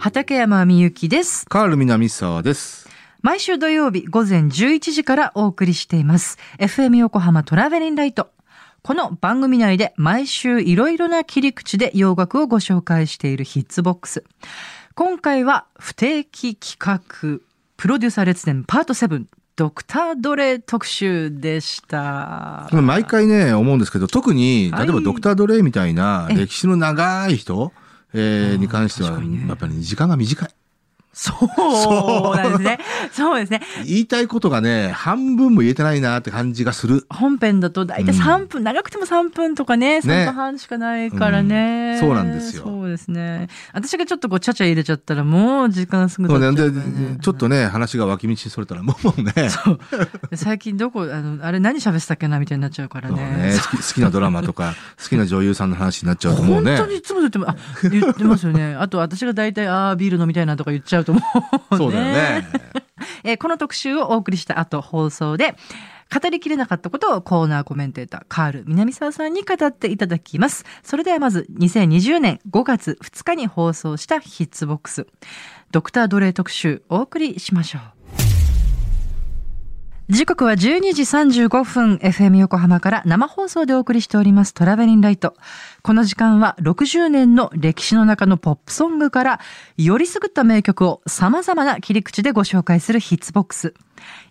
畠山みゆきです。カール南沢です。毎週土曜日午前11時からお送りしています。FM 横浜トラベリンライト。この番組内で毎週いろいろな切り口で洋楽をご紹介しているヒッツボックス。今回は不定期企画、プロデューサー列伝パート7、ドクター・ドレ特集でした。毎回ね、思うんですけど、特に、はい例えばドクター・ドレイみたいなええ歴史の長い人、えーに関しては、やっぱり、ね、時間が短い。そうなんですね。そうですね。言いたいことがね、半分も言えてないなって感じがする。本編だと大体3分、長くても3分とかね、3分半しかないからね。うんそうなんですよそうですね。私がちょっとこう、ちゃちゃ入れちゃったらもう時間すぐそうね、経っちゃうでからね、ちょっとね、話が脇道にそれたら、もうね、で最近どこ、あの、あれ何喋ってたっけなみたいになっちゃうからそうね。ね好き好きなドラマとか、好きな女優さんの話になっちゃうともうね本当、にいつも言っても、あ、言ってますよね。あと私が大体、ああ、ビール飲みたいなとか言っちゃうと思う、そうだよね。えーこの特集をお送りした後放送で語りきれなかったことをコーナーコメンテーターカール南沢さんに語っていただきます。それではまず2020年5月2日に放送したヒッツボックス。ドクター・ドレイ特集お送りしましょう時刻は12時35分 FM 横浜から生放送でお送りしておりますトラベリンライト。この時間は60年の歴史の中のポップソングからよりすぐった名曲を様々な切り口でご紹介するヒッツボックス。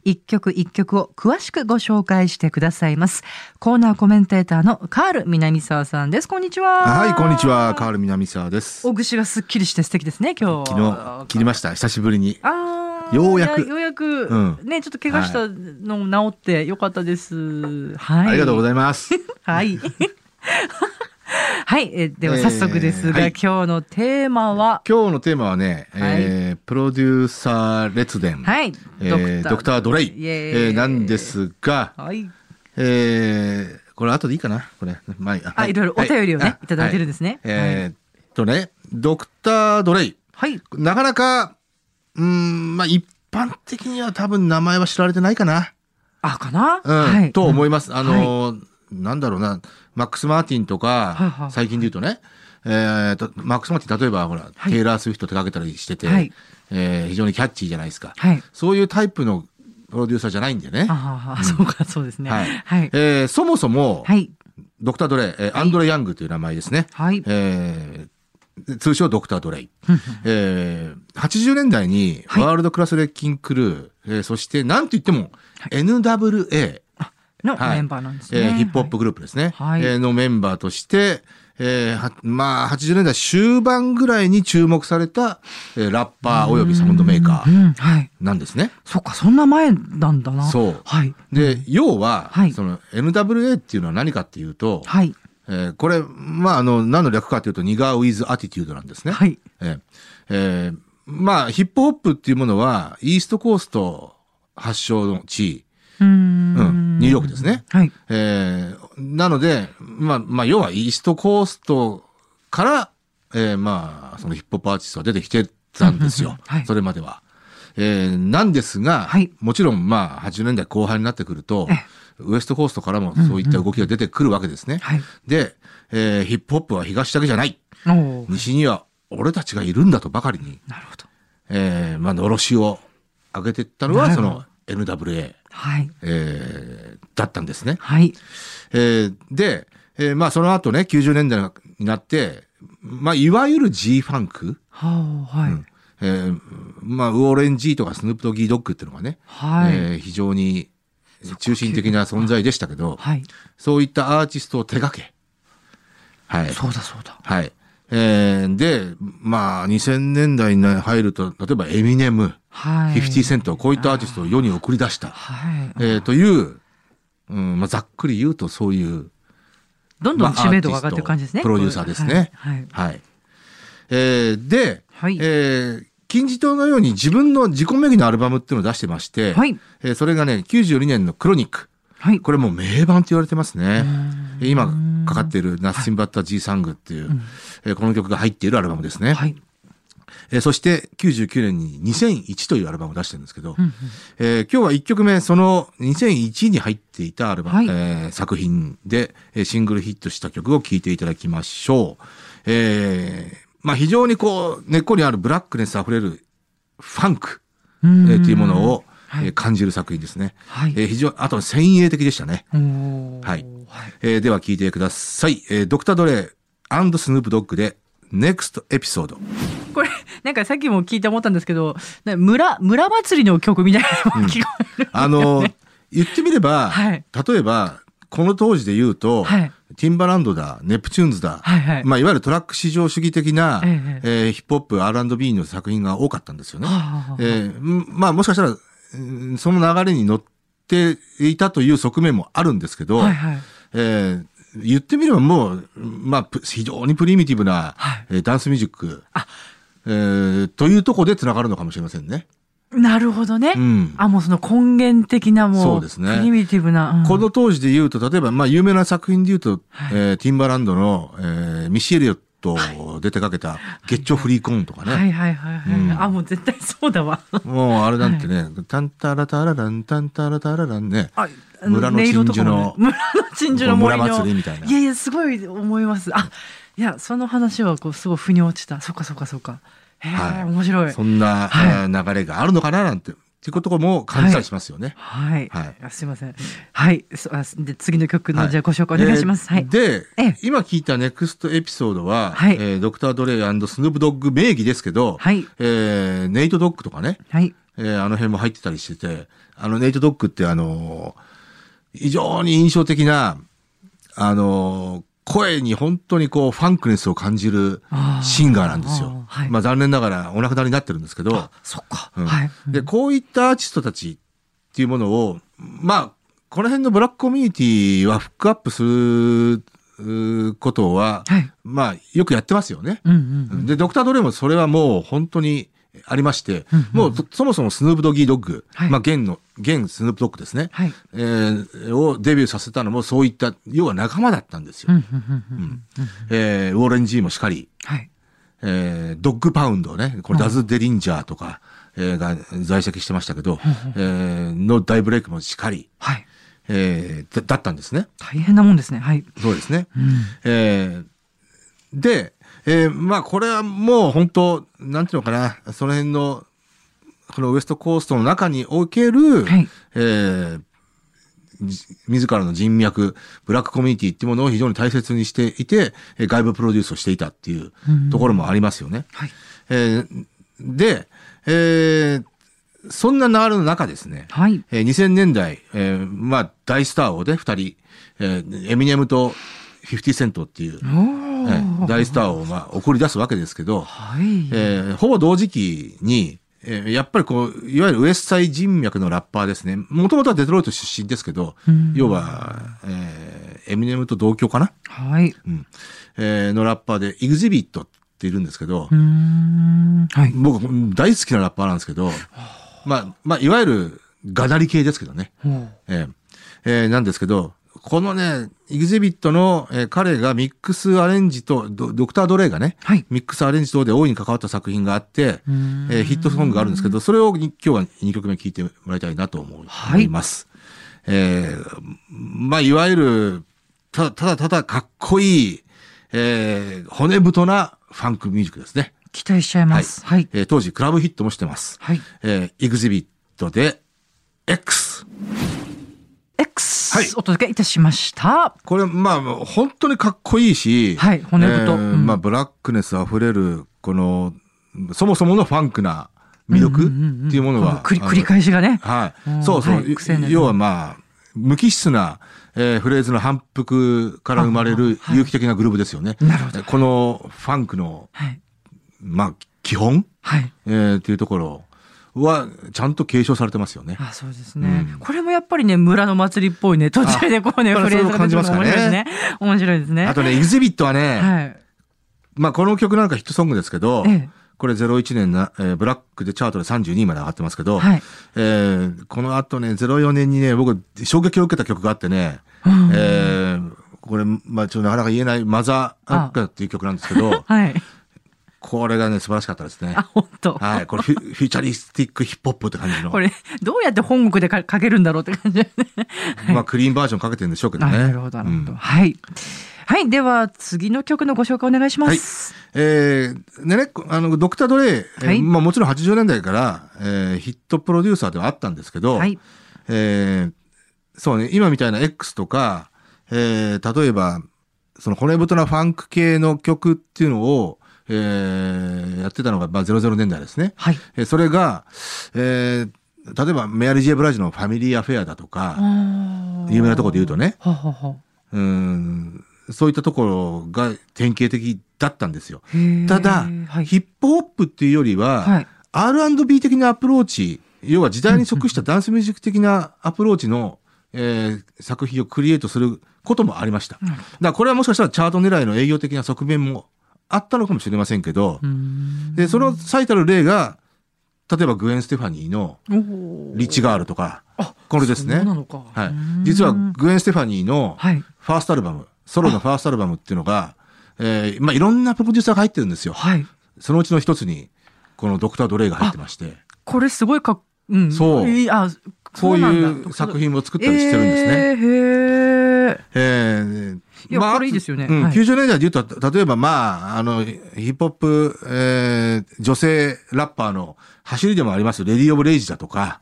一曲一曲を詳しくご紹介してくださいます。コーナーコメンテーターのカール南沢さんです。こんにちは。はい、こんにちは、カール南沢です。お口がすっきりして素敵ですね、今日。昨日、切りました、久しぶりに。あーようやくいようやく、うんね、ちょっと怪我したの治ってよかったです。はい。ありがとうごいざいます。はい。はい。えでは早速ですが、えーはい今日のテーマは、今日のテーマはね、えープロデューサー列伝、はい。えードクター・ドレイ、えーなんですが、はい。えーこれ後でいいかな？これ。まあ、あ、いろいろお便りをね、い、ただいてるんで。ですね。えーっとね、ドクター・ドレイ。はい。はい。なかなか、うーん、まあ一般的には多分名前は知られてないかな。あ、かな、うん、はい。と思います。あのーなんだろうな、マックス・マーティンとか、はいはい最近で言うとね、えーと、マックス・マーティン、例えばほら、はいテイラー・スウィフト手掛けたりしてて、はいえー非常にキャッチーじゃないですか。はい。そういうタイプのプロデューサーじゃないんでね。ああ、そうか、そうですね。はいはい。えーそもそも、はい。ドクター・ドレイ、えーアンドレ・ヤングという名前ですね。はい。えー通称ドクター・ドレイ。えー80年代にはいワールドクラスレッキンクルー、えーそしてなんと言っても NWA、のはいメンバーなんですね。えーヒップホップグループですね。はいえーのメンバーとして、えーはまあ、80年代終盤ぐらいに注目された、えーラッパーおよびサウンドメーカー。なんですね。そっか、そんな前なんだな。そうはい。で、要は、はいその NWA っていうのは何かっていうと、はい。えーこれ、まあ、あの、何の略かというと、ニガーウィズアティテュードなんですね。はい。えーえーまあ、ヒップホップっていうものは、イーストコースト発祥の地、うーんうんニューヨークですね。はい。えーなので、まあ、まあ、要はイーストコーストから、えーまあ、そのヒップホップアーティストが出てきてたんですよ。はいそれまでは。えーなんですが、はいもちろん、まあ、80年代後半になってくるとえ、ウエストコーストからもそういった動きが出てくるわけですね。はい。で、えーヒップホップは東だけじゃない。西には俺たちがいるんだとばかりに、なるほど。えーまあ、のろしを上げていったのは、その NWA、はい。えーだったんですね。はい。えーで、えーまあその後ね、90年代になって、まあいわゆる G ファンク、はあ、はい。えーまあウォーレン G とかスヌープドギードッグっていうのがね、はい。えー非常に中心的な存在でしたけど、はい。そういったアーティストを手掛け、はい。そうだそうだ。はい。えーで、まあ2000年代に入ると、例えばエミネム、はい。50セント、こういったアーティストを世に送り出した、はい。えーという、うんまあ、ざっくり言うとそういうどんどん知名度が上がってる感じですね。プロデューサーですね。はい。はい。はい。えーで、はいえー金字塔のように自分の自己名義のアルバムっていうのを出してまして、はい。えーそれがね、92年のクロニック。はい。これもう名盤って言われてますね。うん今かかっているナッシンバッタ G サングっていう、えーこの曲が入っているアルバムですね。はい。えーそして99年に2001というアルバムを出してるんですけど、うんうんえー今日は1曲目、その2001に入っていたアルバム、はいえー作品で、えーシングルヒットした曲を聴いていただきましょう。えーまあ非常にこう、根っこにあるブラックネス溢れるファンク、うえんーっていうものを、はいえー感じる作品ですね。はいえー非常に、あと先鋭的でしたね。はいえーでは聞いてください。えードクター・ドレイスヌープ・ドッグで NEXT エピソード。これ、なんかさっきも聞いて思ったんですけど、な村、村祭りの曲みたいなのが聞こえる。あの、言ってみれば、はい例えば、この当時で言うと、はいティンバランドだ、ネプチューンズだ、はいはいまあ、いわゆるトラック至上主義的な、えええーヒップホップ、R&B の作品が多かったんですよね。はあはあはあえーんまあ、もしかしたら、うんその流れに乗っていたという側面もあるんですけど、はいはい。えー言ってみればもう、まあ、ぷ非常にプリミティブな、はいえーダンスミュージックあ、えーというところで繋がるのかもしれませんね。なるほどね。うんあ、もうその根源的なもう、そうですねプリミティブな。うんこの当時で言うと、例えば、まあ、有名な作品で言うと、えーティンバランドの、えーミッシー・エリオットを出てかけた、ゲッチョ・フリーコーンとかね。はいはいはいはい。うんあ、もう絶対そうだわ。もう、あれなんてね、タンタラタララン、タンタラタラランね。あ村の鎮守の村の鎮守の。村祭りみたいないやいや、すごい思います。あ、いや、その話はこう、すごい腑に落ちた。そっかそっかそっか。へえ、はい面白い。そんな、はいえー流れがあるのかななんて、っていうことも感じたりしますよね。はい。はいあすいません。はい。で、次の曲の、はいじゃあご紹介お願いします。はい。えーでええ、今聞いたネクストエピソードは、はいえードクター・ドレイスヌープ・ドッグ名義ですけど、はいえーネイト・ドッグとかね、はい。えーあの辺も入ってたりしてて、あの、ネイトドッグってあのー非常に印象的な、あのー声に本当にこう、ファンクネスを感じるシンガーなんですよ。はいまあ残念ながらお亡くなりになってるんですけど、そっか。うんはい。で、こういったアーティストたちっていうものを、まあ、この辺のブラックコミュニティはフックアップすることは、はい。まあ、よくやってますよね。うんうん。で、ドクター・ドレイもそれはもう本当にありまして、うんうんもうそそもそもスヌープ・ドギー・ドッグ、はいまあ現の、現スヌープ・ドッグですね、はい。えーをデビューさせたのもそういった、要は仲間だったんですよ。ウォーレン・ジーもしかり、はい。えードッグ・パウンドね、これダズ・デリンジャーとか、えーが在籍してましたけど、えーの大ブレイクもしかり、はい。えーだだったんですね。大変なもんですね。はい。そうですね。うん。えーで、えーまあこれはもう本当、なんていうのかな、その辺の、このウエストコーストの中における、はいえーじ自らの人脈、ブラックコミュニティっていうものを非常に大切にしていて、えー外部プロデュースをしていたっていううんところもありますよね。はい。えーで、えーそんな流れの中ですね、はい。えー2000年代、えーまあ大スターをね、二人、えーエミネムと50セントっていう、大スターをまあ送り出すわけですけど、はい。えーほぼ同時期に、えーやっぱりこう、いわゆるウエストサイ人脈のラッパーですね。もともとはデトロイト出身ですけど、うん要は、えーエミネムと同居かな、はい。うんえーのラッパーで、イグジビットっているんですけど。はい。僕大好きなラッパーなんですけど、まあ、まあ、いわゆるガナリ系ですけどね。えーえーなんですけど、このね、イグゼビットの、えー彼がミックスアレンジと、ドドクター・ドレイがね、はい。ミックスアレンジ等で大いに関わった作品があって、えーヒットソングがあるんですけど、それをに今日は2曲目聴いてもらいたいなと思い,、はいます。えーまあ、いわゆる、ただただただかっこいい、えー骨太なファンクミュージックですね。期待しちゃいます。はい。えー当時クラブヒットもしてます。はい。えー、イグゼビットで X。X、はいお届けいたしました。これ、まあ、本当にかっこいいし、はい骨太えーうんまあ、ブラックネス溢れる、この、そもそものファンクな魅力っていうものは。あの繰り繰り返しがね。はい。うんそうそう。はい要はまあ、無機質な、えーフレーズの反復から生まれるはい有機的なグルーブですよね。なるほどこのファンクの、はい。まあ、基本、はい。えーっていうところは、ちゃんと継承されてますよね。あ、そうですね、うんこれもやっぱりね、村の祭りっぽいね、途中でこうね、あフレーズが出てくるの面白いですね。面白いですね。あとね、エグゼビットはね、はい。まあ、この曲なんかヒットソングですけど、ええこれ01年な、えーブラックでチャートで32位まで上がってますけど、はい。えーこの後ね、04年にね、僕、衝撃を受けた曲があってね、うんえーこれ、まあ、ちょっとなかなか言えない、マザーアッカーっていう曲なんですけど、はい。これがね、素晴らしかったですねあ、。本当。はい。これフュ、 futuristic ヒップホップって感じの。これ、どうやって本国でかかけるんだろうって感じ。まあ、クリーンバージョンかけてるんでしょうけどあね。なるほど、なるほど。うんはい。はい。では、次の曲のご紹介お願いします。えー、でね、こあの、ドクター・ドレイ、えーはいまあもちろん80年代から、えーヒットプロデューサーではあったんですけど、はい。えーそうね、今みたいな X とか、えー例えば、その骨太なファンク系の曲っていうのを、えーやってたのが、まあ、00年代ですね。はい。えーそれが、えー例えば、メアリー・ J・ブライジの Family Affair だとか、有名なところで言うとね、ははは。うん、そういったところが典型的だったんですよ。ただ、はい。ヒップホップっていうよりは、はい R&B 的なアプローチ、要は時代に即したダンスミュージック的なアプローチの、えー作品をクリエイトすることもありました。だからこれはもしかしたらチャート狙いの営業的な側面もあったのかもしれませんけどう、んで、その最たる例が、例えばグエン・ステファニーのリッチガールとか、あこれですね。はいうん。実はグエン・ステファニーのはい。ファーストアルバム、ソロのファーストアルバムっていうのが、えーまあ、いろんなプロデューサーが入ってるんですよ。はい。そのうちの一つに、このドクター・ドレイが入ってまして、これすごいかっ、うん。そうあ、こういう作品も作ったりしてるんですね。えーへー。えー。いやこれいいですよね。うんはい。90年代で言うと、例えばまあ、あの、ヒップホップ、えー女性ラッパーの走りでもあります、レディオブ・レイジだとか、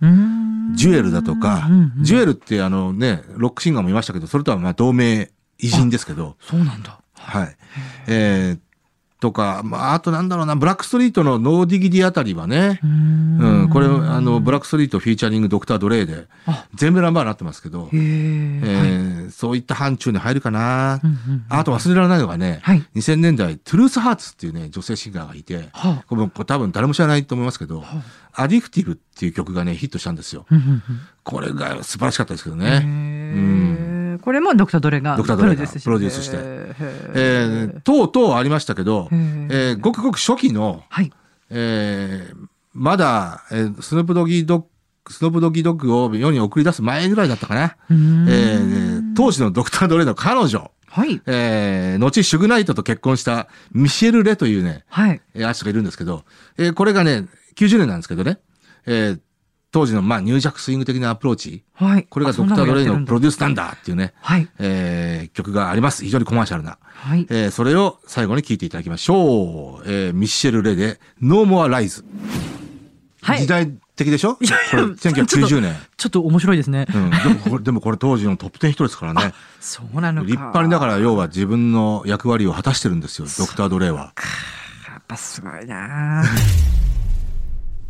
ジュエルだとかジュエルってあのね、ロックシンガーもいましたけど、それとはまあ同名偉人ですけど、そうなんだ。はい。えーとか、まあ、あとなんだろうな、ブラックストリートの No Diggity あたりはね、うん、これ、あの、ブラックストリートフィーチャリングドクター・ドレイであ、全米ナンバーになってますけど、へえ。えーそういった範疇に入るかな。うんうんあと忘れられないのがね、はい。2000年代、 Truth Hurts っていうね、女性シンガーがいて、はこれもこれ多分誰も知らないと思いますけど、は Addictive っていう曲がね、ヒットしたんですよ。うんうんうん。これが素晴らしかったですけどへね。ーこれもドクター・ドレがドクタードレがプロデュースしてえーー、とうとうありましたけど、えーごくごく初期の、はい。えーまだ、えースヌープドギードッグ、スノープドギードッグを世に送り出す前ぐらいだったかな。えー当時のドクター・ドレの彼女、はい。えー後シュグナイトと結婚したミシェル・レというね、はい。えーアーティストがいるんですけど、えーこれがね、90年なんですけどね、えー当時のまあニュージャックスイング的なアプローチ、はい。これがドクター・ドレイのプロデュースなんだっていうね、はい。えー曲があります。非常にコマーシャルな。はい。えーそれを最後に聞いていただきましょう。えーミッシェル・レで、ノーモア・ライズ。はい時代的でしょ？これや1990年。ちょっと面白いですね。うん、でもこれ、でもこれ当時のトップ10人ですからね。そうなのか。立派にだから要は自分の役割を果たしてるんですよ、ドクター・ドレイは。やっぱすごいな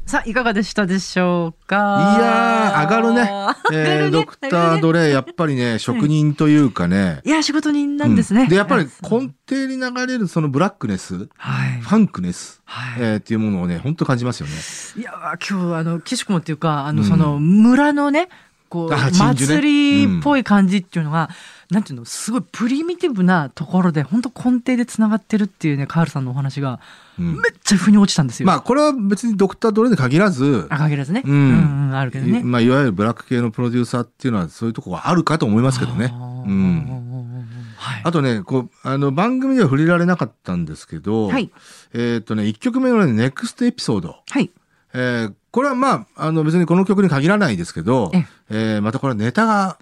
さあ、いかがでしたでしょうか？いやー、上がるね。えーねドクター・ドレイ、やっぱりね、職人というかね。いや、仕事人なんですね。うんで、やっぱりはい根底に流れるそのブラックネス、フはい。ァンクネス、はいえーっていうものをね、本当感じますよね。いや、今日、あの、岸くもっていうか、あの、うんその、村のね、こう、ね祭りっぽい感じっていうのが、なんていうの、すごいプリミティブなところで、本当根底で繋がってるっていうね、カールさんのお話が、うんめっちゃ腑に落ちたんですよ。まあ、これは別にドクター・ドレイに限らず、あ、限らずね。うんうん、うんあるけどね。いまあ、いわゆるブラック系のプロデューサーっていうのはそういうところがあるかと思いますけどね。うん。はい。あとね、こう、あの、番組では触れられなかったんですけど、はいえっ、とね、1曲目のね、ネクストエピソード。はい。えーこれはまあ、あの別にこの曲に限らないですけどえ、えーまたこれネタが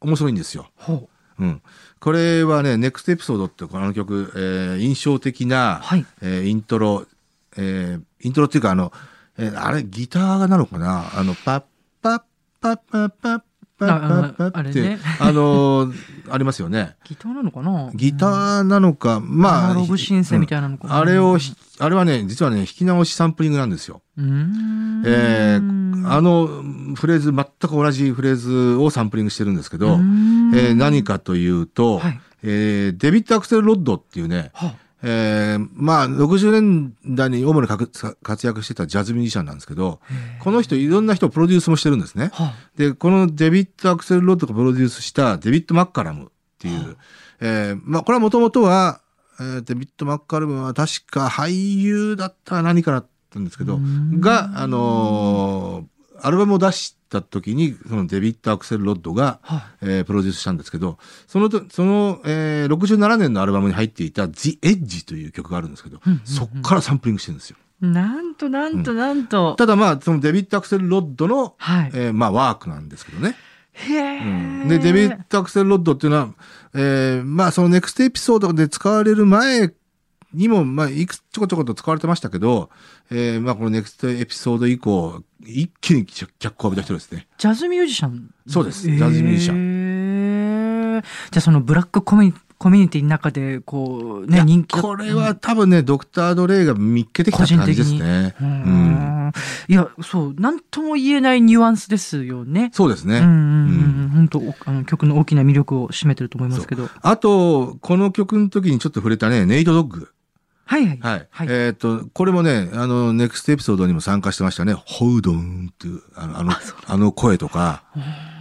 面白いんですよ。ほう。うん。これはね、ネクストエピソードってこの曲、えー印象的な、はいえーイントロ、えーイントロっていうかあの、えーあれギターなのかな？あの、パッパッパッパッパッパッパッパッって、ねあのーありますよね。ギターなのかな？ギターなのか、まあ、ログシンセみたいなのかな？うんあれをひ、あれはね、実はね、弾き直しサンプリングなんですよ。うーん。えーあのフレーズ、全く同じフレーズをサンプリングしてるんですけど、えー何かというと、はい。えーデビッド・アクセル・ロッドっていうね、はえーまあ、60年代に主に活躍してたジャズミュージシャンなんですけど、この人いろんな人をプロデュースもしてるんですね。はで、このデビッド・アクセル・ロッドがプロデュースしたデビッド・マッカラムっていう、えーまあ、これはもともとは、えーデビッド・マッカラムは確か俳優だったか何かだったんですけど、が、あのーアルバムを出した時に、そのデビッド・アクセル・ロッドが、はえープロデュースしたんですけど、そのと、その、えー67年のアルバムに入っていた The Edge という曲があるんですけど、そっからサンプリングしてるんですよ。なんとなんとなんと。ただまあ、そのデビッド・アクセル・ロッドの、はい。えーまあ、ワークなんですけどね。うん、で、デビッド・アクセル・ロッドっていうのは、えー、まあ、そのネクストエピソードで使われる前にも、まあ、いくつちょこちょこと使われてましたけど、えー、まあ、このネクストエピソード以降、一気に脚光を浴びた人ですね。ジャズミュージシャン？そうですジャズミュージシャン。じゃあそのブラックコミコミュニティの中で、こう、ね、人気これは多分ね、ドクター・ドレイが見っけてきた感じですね。うん。いや、そう、なんとも言えないニュアンスですよね。そうですね。うん。本当、あの曲の大きな魅力を占めてると思いますけど。あと、この曲の時にちょっと触れたね、ネイト・ドッグ。はいはい。はい。はい、えっ、ー、と、これもね、あの、ネクストエピソードにも参加してましたね。ホウドンっていう、あの、あの、あの声とか。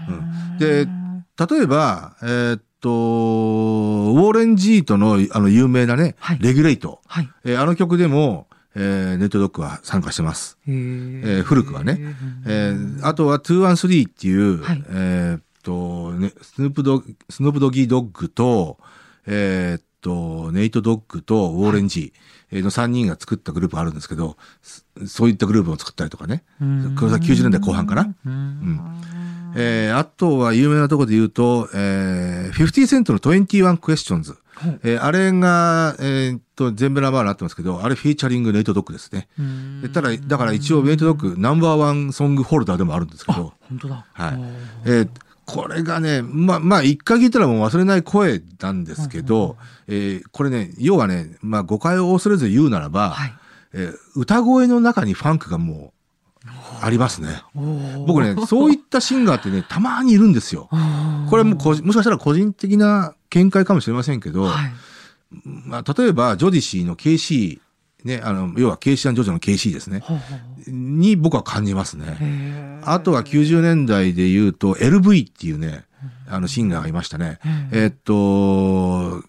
うん、で、例えば、えー、と、ウォーレン・ジートのあの有名なね、はい、レギュレイト。はい、えー、あの曲でも、えー、ネットドッグは参加してます。えー、古くはね。えー、あとは213っていう、はい、えっと、ね、スヌープド、スヌープドギードッグと、えー、っと、ネイトドッグとウォーレン・ジーの3人が作ったグループがあるんですけど、そういったグループを作ったりとかね。これは90年代後半かな。うんえー、あとは有名なところで言うと、えー、50セントの21 Questions。えー、あれが、えー、っと、全部ナンバーになってますけど、あれフィーチャリングネイトドッグですね。でただ、だから一応ネイトドッグナンバーワンソングホルダーでもあるんですけど。本当だ。はい。えー、これがね、まあ、まあ、一回聞いたらもう忘れない声なんですけど、えー、これね、要はね、まあ、誤解を恐れず言うならば、はい、えー、歌声の中にファンクがもう、ありますね。僕ね、そういったシンガーってね、たまにいるんですよ。これももしかしたら個人的な見解かもしれませんけど、はい、まあ、例えば、ジョディシーの KC、ね、あの、要は KC ジョジョの KC ですね。に僕は感じますね。あとは90年代で言うと LV っていうね、あのシンガーがいましたね。えー、っと、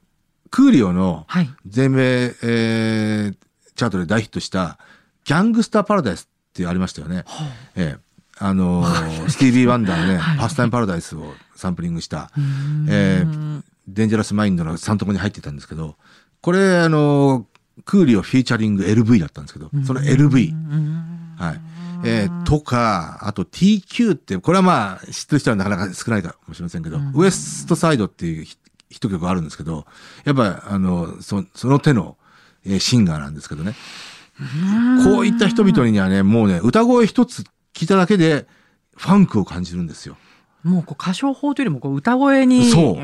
クーリオの全米、えー、チャートで大ヒットしたギャングスターパラダイスってありましたよね。はあ、ええ。あのー、スティービー・ワンダーのね、パスタイム・パラダイスをサンプリングした、えー、デンジャラス・マインドの3とこに入ってたんですけど、これ、あのー、クーリオフィーチャリング LV だったんですけど、その LV。はい。えー、とか、あと TQ って、これはまあ、知ってる人はなかなか少ないかもしれませんけど、ウエストサイドっていう一曲あるんですけど、やっぱ、あの、そその手の、えー、シンガーなんですけどね。こういった人々にはね、もうね、歌声一つ聞いただけで、ファンクを感じるんですよ。もうこう歌唱法というよりもこう歌声に。そ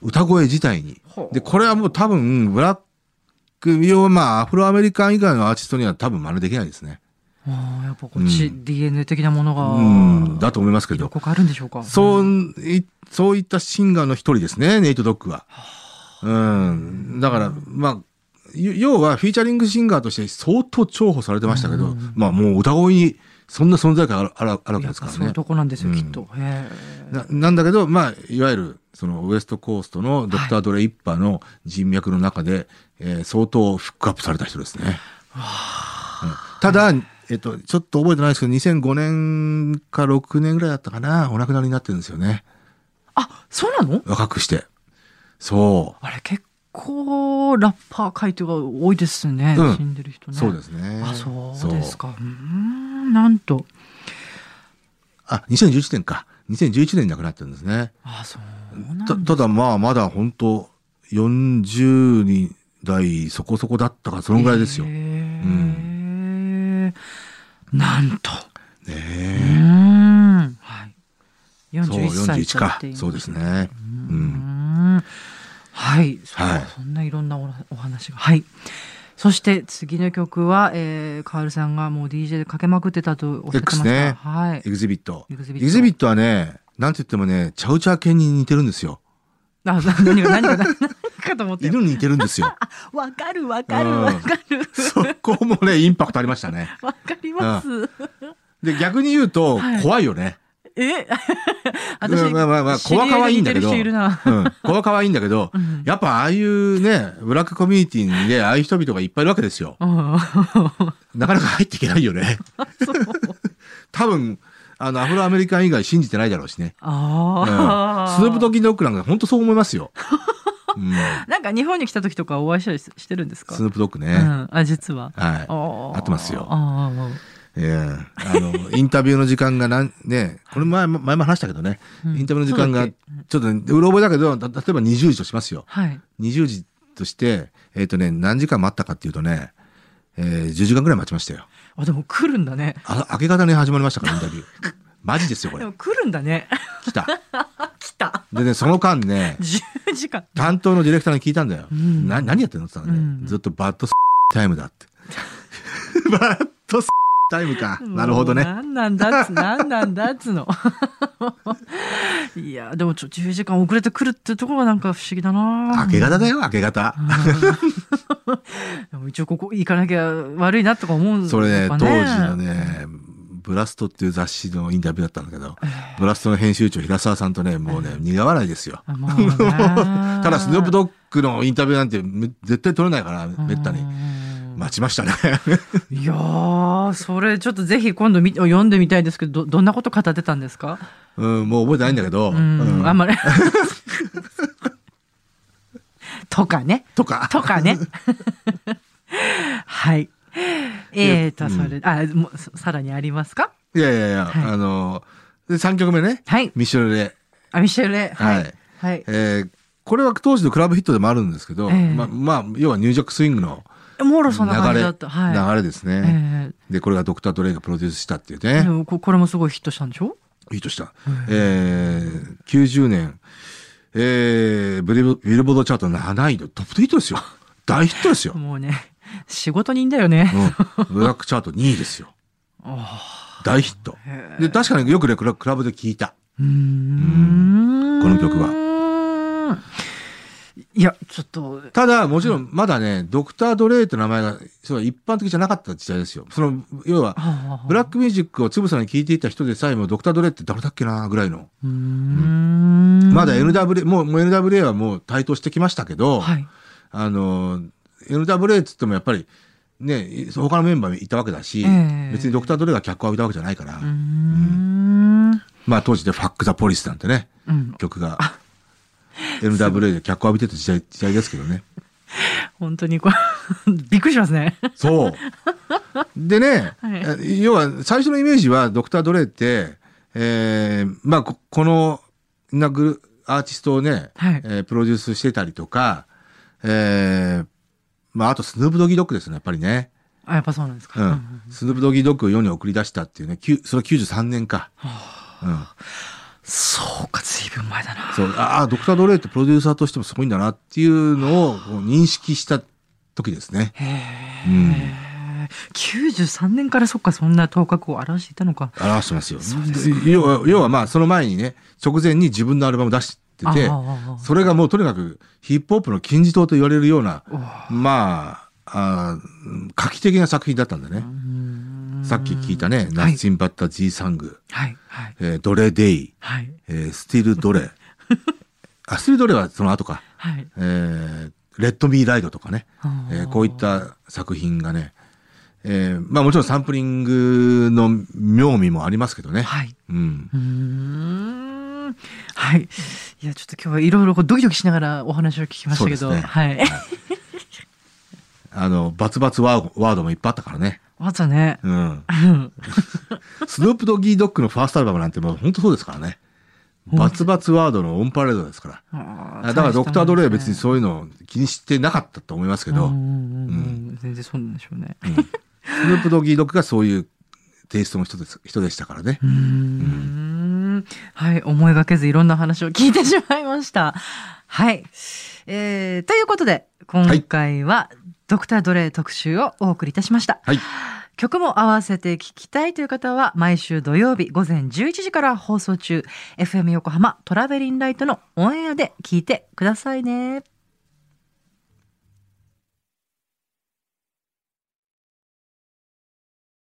う。歌声自体に。で、これはもう多分、ブラック、要はまあ、アフロアメリカン以外のアーティストには多分真似できないですね。ああ、やっぱこっち、うん、DNA 的なものが。うん、だと思いますけど。ここあるんでしょうか。そう、い、そういったシンガーの一人ですね、ネイトドッグは。うん。だから、まあ、要はフィーチャリングシンガーとして相当重宝されてましたけど、うん、まあもう歌声にそんな存在感あるあるあるわけですからね。そういうとこなんですよ、うん、きっと。ななんだけど、まあ、いわゆる、そのウエストコーストのドクター・ドレイッパーの人脈の中で、はい、えー、相当フックアップされた人ですね。うん、ただ、えっと、ちょっと覚えてないですけど、2005年か6年ぐらいだったかな、お亡くなりになってるんですよね。あ、そうなの？若くして。そう。あれ、結構ラッパー界とが多いですね、うん、死んでる人ね。そうですね。あ、そうですか。うん、なんと。あ、2011年か。2011年に亡くなってるんですね。あ、そうたただまあ、まだ本当40人代そこそこだったから、そのぐらいですよ。うん。なんと。ねえ。うん。はい。41歳そう、41か。そうですね。うん。はい、はい、そんないろんなお話が。はい。そして次の曲は、えー、カールさんがもう DJ でかけまくってたとおっしゃってました。ね、はい。エグゼビット。エグゼビット。はね、なんて言ってもね、チャウチャー犬に似てるんですよ。あ、何が、何が、何かと思って。犬に似てるんですよ。わかる、わかる、わかる。そこもね、インパクトありましたね。わかります。で、逆に言うと、怖いよね。え？私、まあまあまあ、子は可愛いんだけど、うん、子は可愛いんだけど、うん、やっぱああいうね、ブラックコミュニティにね、ああいう人々がいっぱいいるわけですよ。なかなか入っていけないよね。多分、あの、アフロアメリカン以外信じてないだろうしね。ああ、うん、スープドキドッグなんか本当そう思いますよ。うん、なんか日本に来た時とかお会いしたりしてるんですか？スープドッグね。うん、あ、実は。はい。合ってますよ。ええあの、インタビューの時間がなん、ね、これ前も、前も話したけどね、うんインタビューの時間が、ちょっとね、うろ覚えだけど、た例えば20時としますよ。はい。20時として、えっ、とね、何時間待ったかっていうとね、えー、10時間ぐらい待ちましたよ。あ、でも来るんだね。あ明け方に始まりましたから、インタビュー。マジですよ、これでも。来るんだね。来た。来た。でね、その間ね、10時間。担当のディレクターに聞いたんだよ。うんな何やってんのって言ったらね、うんずっとバッドタイムだって。バッドタイムか。なるほどね。もう何なんだっつ、何なんだっつの。いや、でもちょ、10時間遅れてくるってところがなんか不思議だな明け方だよ、明け方。でも一応ここ行かなきゃ悪いなとか思うのかそれね、ね。当時のね、ブラストっていう雑誌のインタビューだったんだけど、ブラストの編集長平沢さんとね、もうね、苦笑いですよ。ただ、スヌープドッグのインタビューなんてめ絶対取れないから、めったに。うん待ちましたね。いやー、それちょっとぜひ今度み読んでみたいですけど、どどんなこと語ってたんですか？うん、もう覚えてないんだけど、うん、うんあんまり。とかね。とか。とかね。はい。えーと、うんそれ、あ、もうささらにありますか？いやいやいや、はいあの、で3曲目ね、はい。ミッシェルレ。あ、ミシェルレ。ははいい。はい。えーこれは当時のクラブヒットでもあるんですけど、ええままあ、要はニュージャックスイングの流もろそんな感じれ、だった。はい。流れですね、えで、これがドクター・ドレイがプロデュースしたっていうえね。ここれもすごいヒットしたんでしょ？いいとした。えー、90年、えー、ブリブビルボードチャート7位のトップヒットですよ。大ヒットですよ。もうね、仕事人だよね。うん。ブラックチャート2位ですよ。あ大ヒット。へで、確かによくね、クラクラブで聞いた。ーうーんこの曲はは。いや、ちょっと、ただ、もちろん、まだね、ドクター・ドレイって名前が、そう一般的じゃなかった時代ですよ。その、要は、ブラックミュージックをつぶさに聴いていた人でさえも、ドクター・ドレイって誰だっけな、ぐらいの。うーんまだ NWA、もう、もう NWA はもう台頭してきましたけど、はい。あの、NWA っつってもやっぱり、ね、他のメンバーいたわけだし、ええ別にドクター・ドレイが脚光を浴びたわけじゃないから、うーん。まあ当時でファック・ザ・ポリスなんてね、うん。曲が、NWA で脚光を浴びてた時代時代ですけどね。本当にこれ、びっくりしますね。そう。でね、は要は最初のイメージはドクター・ドレイって、えーまあここのなグルアーティストをね、はいえープロデュースしてたりとか、えーまああとスヌープ・ドギー・ドッグですね、やっぱりね。あ、やっぱそうなんですか。うん。うんスヌープ・ドギー・ドッグを世に送り出したっていうね、それは93年か。うん。そうか、ずいぶん前だな。そう、ああ、ドクター・ドレイってプロデューサーとしてもすごいんだなっていうのを認識した時ですね。へうんえ。93年からそっか、そんな頭角を表していたのか。表してますよ。そうですかで要は、要はまあ、その前にね、直前に自分のアルバム出してて、それがもうとにかくヒップホップの金字塔と言われるような、おまあ、あー画期的な作品だったんだね。さっき聞いたね、ナッチンバッタ G サング、はい、はい、えードレデイ、はい、えースティルドレ。あ、スティルドレはその後か。はい。えーレッドミーライドとかね、えーこういった作品がね、えーまあもちろんサンプリングの妙味もありますけどね。はい。うん。うーん。はい。いや、ちょっと今日はいろいろこうドキドキしながらお話を聞きましたけど、はい。あの、バツバツワードもいっぱいあったからね。またね、うん。う んスヌープドッギードッグのファーストアルバムなんてもう本当そうですからね。バツバツワードのオンパレードですから。あだからドクター・ドレイは別にうそういうの気にしてなかったと思いますけど、うん全然そうなんでしょうね。うんスヌープドッギードッグがそういうテイストの人です人でしたからねう。ーんはい、思いがけずいろんな話を聞いてしまいました。はい。えー、ということで、今回は、ドクター・ドレイ特集をお送りいたしました。はい。曲も合わせて聴きたいという方は、毎週土曜日午前11時から放送中、FM 横浜トラベリンライトのオンエアで聞いてくださいね。